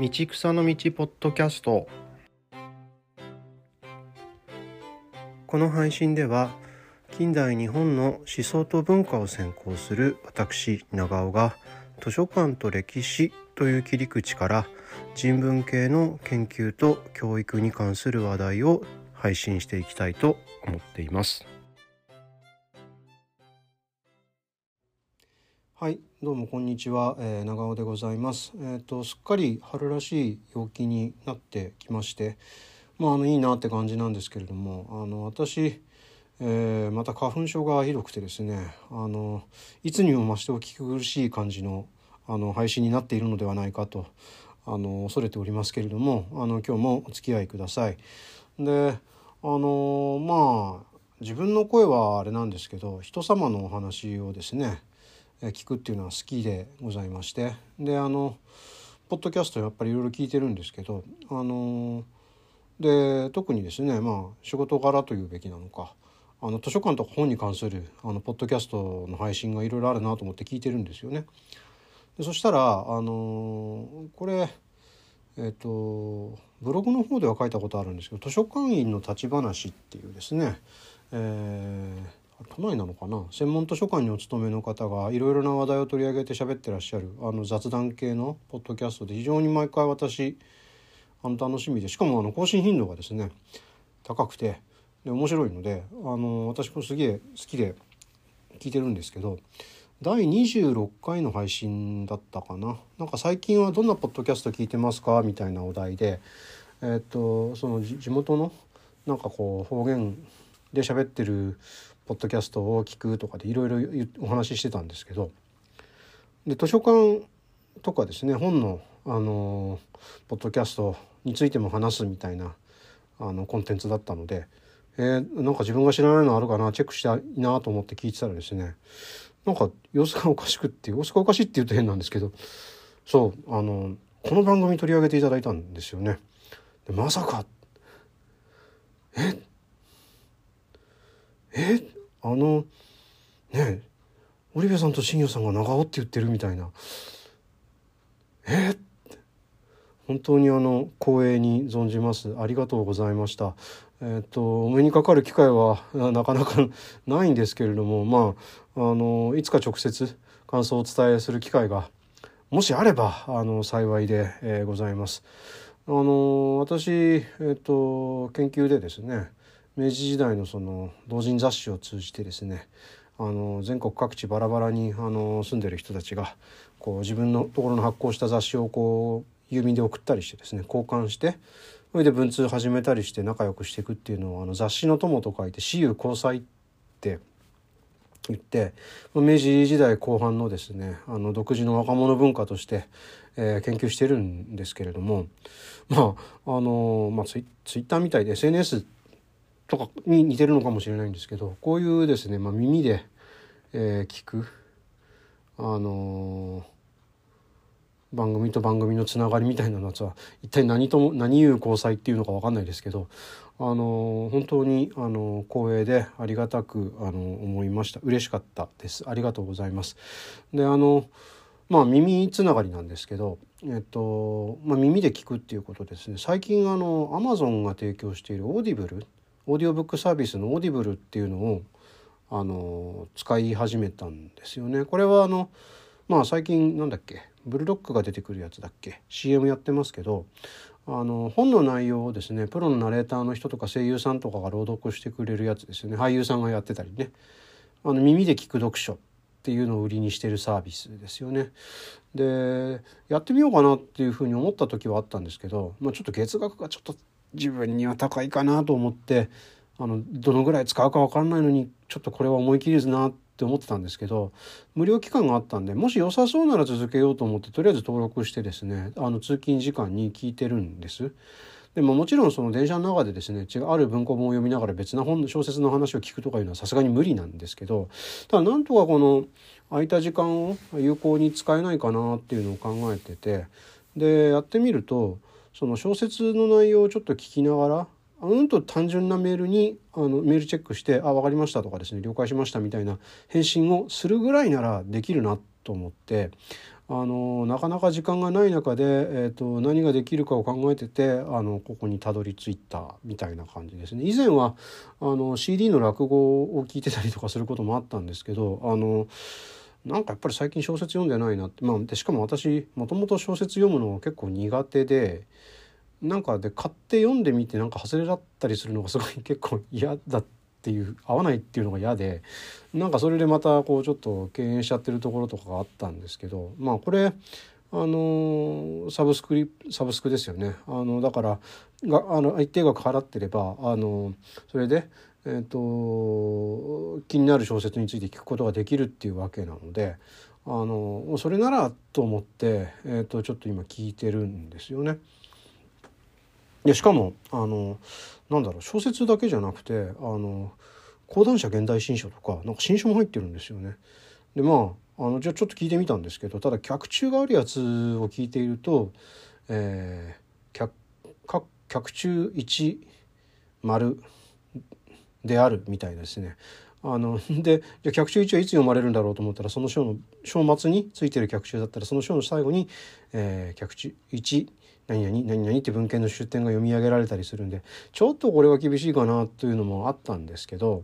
道草の道ポッドキャスト。この配信では近代日本の思想と文化を専攻する私長尾が図書館と歴史という切り口から人文系の研究と教育に関する話題を配信していきたいと思っています。はいどうもこんにちは、えー、長尾でございますえっ、ー、とすっかり春らしい陽気になってきましてまああのいいなって感じなんですけれどもあの私えー、また花粉症がひどくてですねあのいつにも増してお聞き苦しい感じのあの配信になっているのではないかとあの恐れておりますけれどもあの今日もお付き合いください。であのまあ自分の声はあれなんですけど人様のお話をですね聞くっていうのは好きでございましてであのポッドキャストやっぱりいろいろ聞いてるんですけどあので特にですねまあ仕事柄というべきなのかあの図書館とか本に関するあのポッドキャストの配信がいろいろあるなと思って聞いてるんですよね。でそしたらあのこれえっ、とブログの方では書いたことあるんですけど図書館員の立ち話っていうですね、えー、都内なのかな？専門図書館にお勤めの方がいろいろな話題を取り上げて喋ってらっしゃるあの雑談系のポッドキャストで非常に毎回私あの楽しみでしかもあの更新頻度がですね高くてで面白いのであの私もすげえ好きで聞いてるんですけど第26回の配信だったかな？なんか最近はどんなポッドキャスト聞いてますか？みたいなお題でえっ、とその地元のなんかこう方言で喋ってるポッドキャストを聞くとかでいろいろお話ししてたんですけどで図書館とかですね本のあのポッドキャストについても話すみたいなあのコンテンツだったのでえー、なんか自分が知らないのあるかなチェックしたいなと思って聞いてたらですねなんか様子がおかしくって様子がおかしいって言うと変なんですけどそうあのこの番組取り上げていただいたんですよね。でまさかええ？あのねオリビアさんと新庄さんが長尾って言ってるみたいな。え？本当にあの光栄に存じます。ありがとうございました。えっ、とお目にかかる機会はなかなか ないんですけれどもまああのいつか直接感想をお伝えする機会がもしあればあの幸いで、えー、ございます。あの私、えーと、研究でですね明治時代のその同人雑誌を通じてですねあの全国各地バラバラにあの住んでる人たちがこう自分のところの発行した雑誌をこう郵便で送ったりしてですね交換してそれで文通始めたりして仲良くしていくっていうのをあの雑誌の友と書いて「私有交際」って言って明治時代後半のですねあの独自の若者文化として、えー、研究してるんですけれどもまああのまあツイツイッターみたいで SNS とかに似てるのかもしれないんですけどこういうですね、まあ、耳で、えー、聞くあの番組と番組のつながりみたいなやつは一体何とも何言う交際っていうのか分かんないですけどあの本当にあの光栄でありがたくあの思いました。嬉しかったです。ありがとうございます。であのまあ耳つながりなんですけど、えっとまあ、耳で聞くっていうことですね。最近あのアマゾンが提供しているオーディブルオーディオブックサービスのオーディブルっていうのをあの使い始めたんですよね。これはあのまあ最近なんだっけブルドックが出てくるやつだっけ CM やってますけどあの本の内容をですねプロのナレーターの人とか声優さんとかが朗読してくれるやつですよね俳優さんがやってたりねあの耳で聞く読書っていうのを売りにしてるサービスですよね。でやってみようかなっていうふうに思った時はあったんですけど、まあ、ちょっと月額がちょっと自分には高いかなと思ってあのどのぐらい使うか分かんないのにちょっとこれは思い切りずなって思ってたんですけど無料期間があったんでもし良さそうなら続けようと思ってとりあえず登録してですねあの通勤時間に聞いてるんです。でももちろんその電車の中でですね違うある文庫本を読みながら別な本小説の話を聞くとかいうのはさすがに無理なんですけどただなんとかこの空いた時間を有効に使えないかなっていうのを考えててでやってみるとその小説の内容をちょっと聞きながらうんと単純なメールにあのメールチェックして「あ分かりました」とかですね「了解しました」みたいな返信をするぐらいならできるなと思ってあのなかなか時間がない中で、えーと、何ができるかを考えててあのここにたどり着いたみたいな感じですね。以前はあの CD の落語を聞いてたりとかすることもあったんですけどあのなんかやっぱり最近小説読んでないなって、まあ、でしかも私もともと小説読むの結構苦手でなんかで買って読んでみてなんか外れだったりするのがすごい 結構嫌だっていう合わないっていうのが嫌でなんかそれでまたこうちょっと敬遠しちゃってるところとかがあったんですけどまあこれあのサブスクリサブスクですよね。あのだからがあの一定額払ってればあのそれでえーと、気になる小説について聞くことができるっていうわけなのであのそれならと思って、えーと、ちょっと今聞いてるんですよね。でしかもあのなんだろう小説だけじゃなくてあの講談社現代新書とかなんか新書も入ってるんですよね。でまああのじゃあちょっと聞いてみたんですけどただ脚注があるやつを聞いていると、えー、脚脚注1丸であるみたいですね。あのでじゃ客中一はいつ読まれるんだろうと思ったらその章の章末についてる客中だったらその章の最後に、えー、客中1何々何々って文献の出典が読み上げられたりするんでちょっとこれは厳しいかなというのもあったんですけど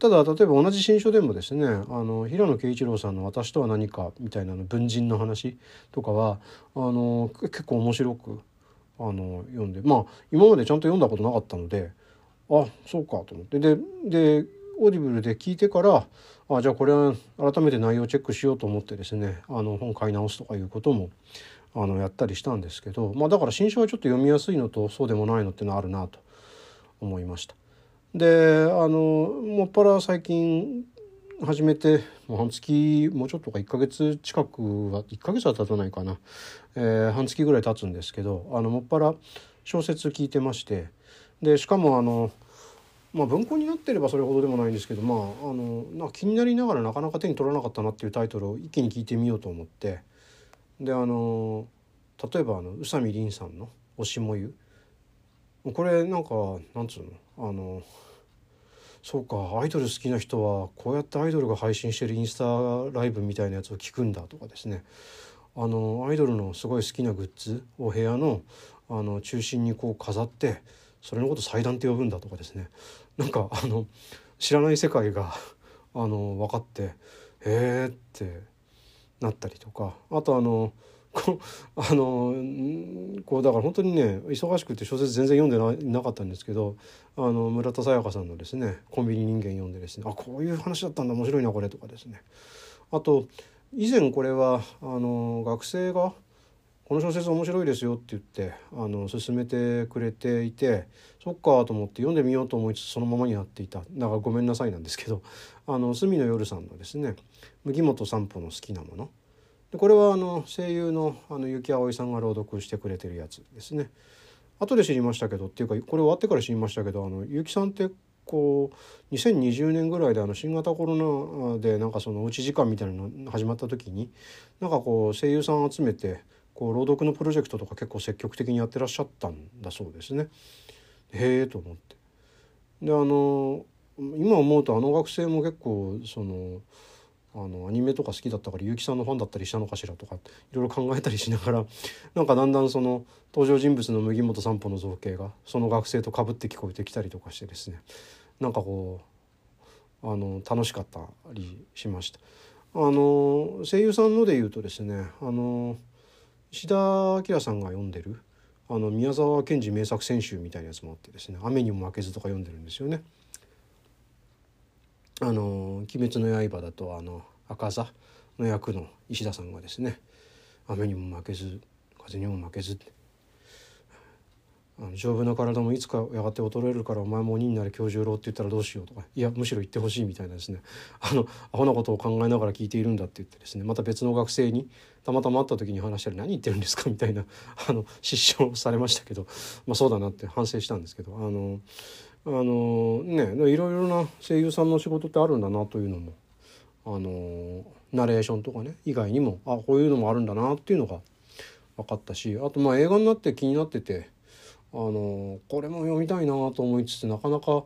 ただ例えば同じ新書でもですねあの平野啓一郎さんの「私とは何か」みたいなの文人の話とかはあの結構面白くあの読んでまあ今までちゃんと読んだことなかったのであそうかと思ってででオーディブルで聞いてからあじゃあこれは改めて内容チェックしようと思ってですねあの本買い直すとかいうこともあのやったりしたんですけど、まあ、だから新書はちょっと読みやすいのとそうでもないのっていうのはあるなと思いました。であのもっぱら最近始めてもう半月もうちょっとか1ヶ月近くは1ヶ月は経たないかな、えー、半月ぐらい経つんですけどあのもっぱら小説聞いてましてでしかもあのまあ文庫になってればそれほどでもないんですけどまああのな気になりながらなかなか手に取らなかったなっていうタイトルを一気に聞いてみようと思って。であの例えばあの宇佐美凛さんの「推しもゆ」これなんかなんつうの？あのそうかアイドル好きな人はこうやってアイドルが配信してるインスタライブみたいなやつを聞くんだとかですね。あのアイドルのすごい好きなグッズを部屋のあの中心にこう飾ってそれのこと祭壇って呼ぶんだとかですね。なんかあの知らない世界があの分かってへえってなったりとか。あとあのこあのこうだから本当にね忙しくて小説全然読んでななかったんですけどあの村田沙耶香さんのですね「コンビニ人間」読んでですねあこういう話だったんだ面白いなこれとかですね。あと以前これはあの学生がこの小説面白いですよ」って言ってあの勧めてくれていてそっかと思って読んでみようと思いつつそのままになっていただからごめんなさいなんですけどあの隅野夜さんのですね「麦本散歩の好きなもの」でこれはあの声優のあの結城葵さんが朗読してくれてるやつですね。後で知りましたけどっていうかこれ終わってから知りましたけどあの結城さんってこう2020年ぐらいであの新型コロナでなんかそのおうち時間みたいなの始まった時になんかこう声優さん集めてこう朗読のプロジェクトとか結構積極的にやってらっしゃったんだそうですね。へえと思って。であの今思うとあの学生も結構そのあのアニメとか好きだったから結城さんのファンだったりしたのかしらとかいろいろ考えたりしながら なんかだんだんその登場人物の麦本散歩の造形がその学生とかぶって聞こえてきたりとかしてですねなんかこうあの楽しかったりしました。あの声優さんので言うとですねあの石田明さんが読んでるあの宮沢賢治名作選集みたいなやつもあってですね「雨にも負けず」とか読んでるんですよね。あの「鬼滅の刃」だとあの赤座の役の石田さんがですね「雨にも負けず風にも負けず」って丈夫な体もいつかやがて衰えるからお前も鬼になる教授郎って言ったらどうしようとか。いやむしろ言ってほしいみたいなですね。あのアホなことを考えながら聞いているんだって言ってですね。また別の学生にたまたま会った時に話したら何言ってるんですかみたいなあの失笑されましたけど、まあ、そうだなって反省したんですけどあのあのねいろいろな声優さんの仕事ってあるんだなというのもあのナレーションとかね以外にもあこういうのもあるんだなっていうのが分かったしあとまあ映画になって気になっててあのこれも読みたいなと思いつつなかなか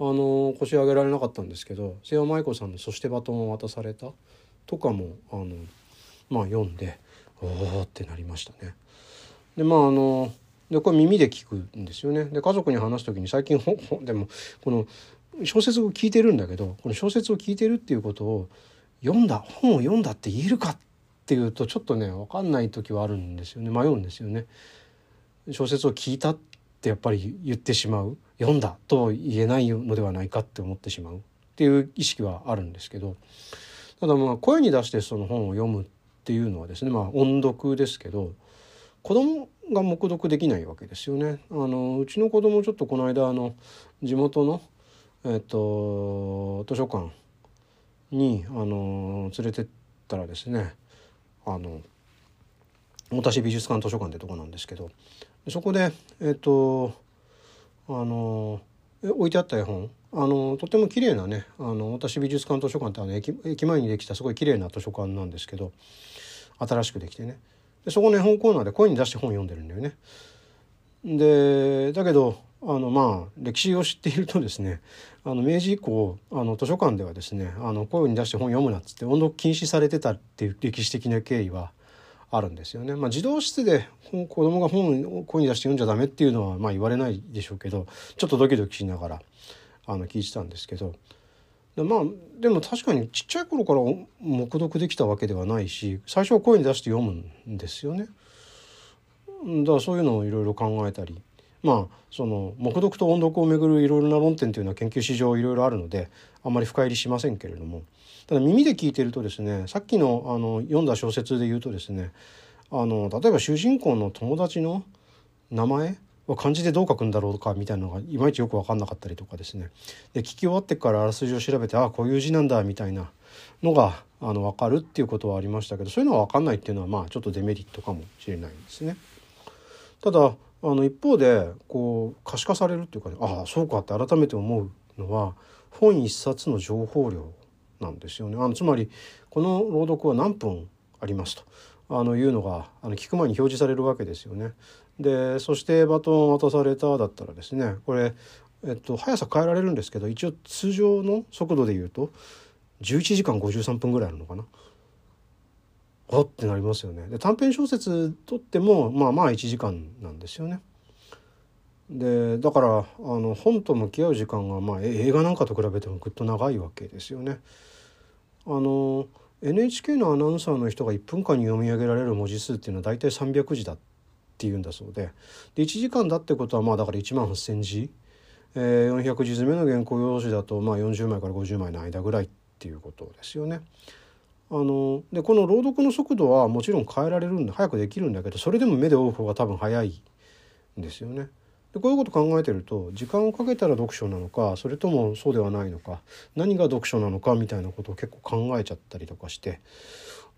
あの腰上げられなかったんですけど瀬尾舞子さんの「そしてバトンを渡された」とかもあの、まあ、読んでおおってなりましたね。でまああのでこれ耳で聞くんですよね。で家族に話す時に最近本 でもこの小説を聞いてるんだけどこの小説を聞いてるっていうことを読んだ本を読んだって言えるかっていうとちょっとね分かんない時はあるんですよね迷うんですよね。小説を聞いたってやっぱり言ってしまう読んだと言えないのではないかって思ってしまうっていう意識はあるんですけどただまあ声に出してその本を読むっていうのはですねまあ音読ですけど子供が黙読できないわけですよね。あのうちの子供ちょっとこの間あの地元のえっと図書館にあの連れてったらですねあの大田市美術館図書館ってとこなんですけどそこでえっとあの置いてあった絵本？あのとても綺麗なねあの大田市美術館図書館ってあの駅駅前にできたすごい綺麗な図書館なんですけど新しくできてねでそこの絵本コーナーで声に出して本読んでるんだよね。でだけどあのまあ歴史を知っているとですねあの明治以降あの図書館ではですねあの声に出して本読むなっつって音読禁止されてたっていう歴史的な経緯はあるんですよね。まあ、児童室で子供が本を声に出して読んじゃダメっていうのはまあ言われないでしょうけどちょっとドキドキしながらあの聞いてたんですけどまあでも確かにちっちゃい頃から黙読できたわけではないし最初は声に出して読むんですよね。だからそういうのをいろいろ考えたりまあその黙読と音読をめぐるいろいろな論点というのは研究史上いろいろあるのであんまり深入りしませんけれどもただ耳で聞いてるとですねさっきのあの読んだ小説で言うとですねあの例えば主人公の友達の名前は漢字でどう書くんだろうかみたいなのがいまいちよく分かんなかったりとかですねで聞き終わってからあらすじを調べてああこういう字なんだみたいなのがあの分かるっていうことはありましたけどそういうのは分かんないっていうのはまあちょっとデメリットかもしれないんですね。ただあの一方でこう可視化されるっていうかねああそうかって改めて思うのは本一冊の情報量なんですよね。あのつまりこの朗読は何分ありますとあのいうのがあの聞く前に表示されるわけですよね。でそしてバトンを渡されただったらですねこれ、えっと、速さ変えられるんですけど一応通常の速度で言うと11時間53分ぐらいあるのかな？あってなりますよね。で短編小説とってもまあまあ1時間なんですよね。でだからあの本と向き合う時間が、まあ、映画なんかと比べてもぐっと長いわけですよね。あの NHK のアナウンサーの人が1分間に読み上げられる文字数っていうのは大体300字だっていうんだそうでで1時間だってことはまあだから1万8,000字、えー、400字詰めの原稿用紙だとまあ40枚から50枚の間ぐらいっていうことですよね。あのでこの朗読の速度はもちろん変えられるんで早くできるんだけどそれでも目で追う方が多分早いんですよね。でこういうこと考えてると時間をかけたら読書なのかそれともそうではないのか何が読書なのかみたいなことを結構考えちゃったりとかして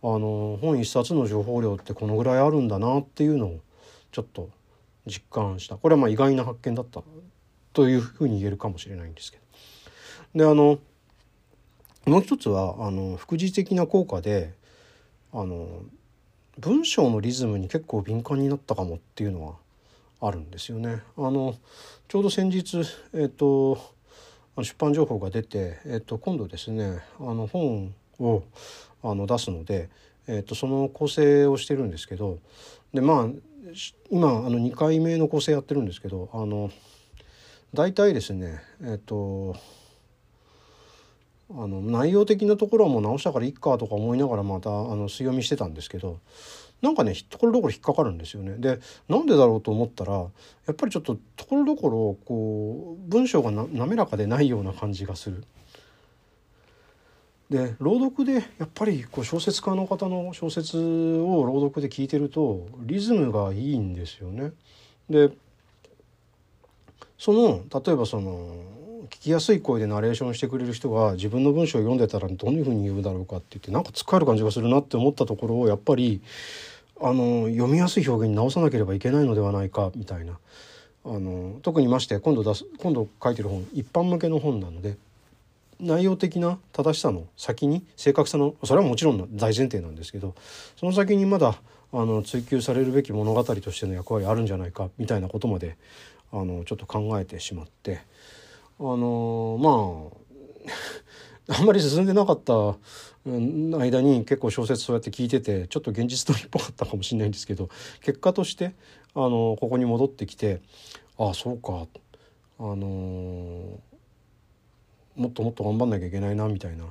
あの本一冊の情報量ってこのぐらいあるんだなっていうのをちょっと実感したこれはまあ意外な発見だったというふうに言えるかもしれないんですけど。であのもう一つはあの副次的な効果であの文章のリズムに結構敏感になったかもっていうのはあるんですよね。あのちょうど先日、えっと、出版情報が出て、えっと、今度ですねあの本をあの出すので、えっと、その構成をしてるんですけどでまあ今あの2回目の構成やってるんですけどあの大体ですねえっとあの内容的なところはもう直したからいっかとか思いながらまたあの強みしてたんですけどなんかねところどころ引っかかるんですよね。でなんでだろうと思ったらやっぱりちょっとところどころこう文章がな滑らかでないような感じがする。で朗読でやっぱりこう小説家の方の小説を朗読で聞いてるとリズムがいいんですよね。でその例えばその聞きやすい声でナレーションしてくれる人が自分の文章を読んでたらどういうふうに言うだろうかって言ってなんかつっかえる感じがするなって思ったところをやっぱりあの読みやすい表現に直さなければいけないのではないかみたいな。あの特にまして今度出す今度書いてる本一般向けの本なので内容的な正しさの先に正確さのそれはもちろん大前提なんですけどその先にまだあの追求されるべき物語としての役割あるんじゃないかみたいなことまであのちょっと考えてしまってあのまあ あんまり進んでなかった間に結構小説そうやって聞いててちょっと現実取りっぽかったかもしれないんですけど結果としてあのここに戻ってきてああそうかあのー、もっともっと頑張んなきゃいけないなみたいな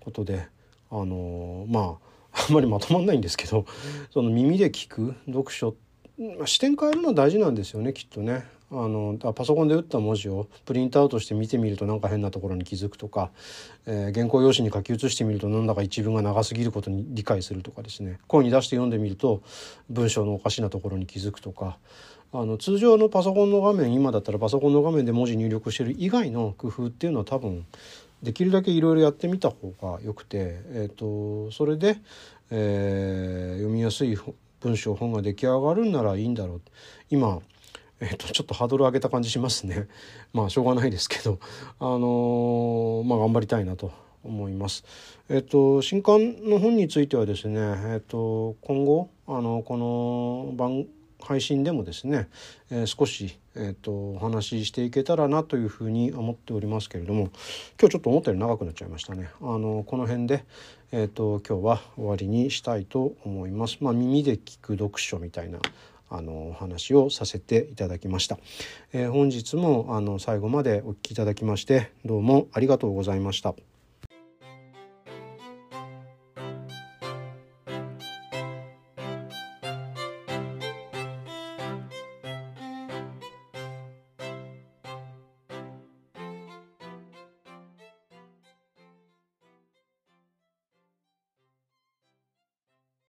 ことであのー、まああんまりまとまんないんですけどその耳で聞く読書視点変えるのは大事なんですよねきっとね。あのパソコンで打った文字をプリントアウトして見てみるとなんか変なところに気づくとか、えー、原稿用紙に書き写してみるとなんだか一文が長すぎることに理解するとかですね。声に出して読んでみると文章のおかしなところに気づくとか。あの通常のパソコンの画面今だったらパソコンの画面で文字入力してる以外の工夫っていうのは多分できるだけいろいろやってみた方がよくて、えーと、それで、えー、読みやすい文章本が出来上がるんならいいんだろう。今えっと、ちょっとハードル上げた感じしますね。まあしょうがないですけど、あのー、まあ頑張りたいなと思います。えっと新刊の本についてはですね、えっと今後あのこの番配信でもですね、えー、少し、えーと、お話ししていけたらなというふうに思っておりますけれども今日ちょっと思ったより長くなっちゃいましたね。あのこの辺で、えーと今日は終わりにしたいと思います。まあ、耳で聞く読書みたいなあのお話をさせていただきました、えー、本日もあの最後までお聞きいただきましてどうもありがとうございました。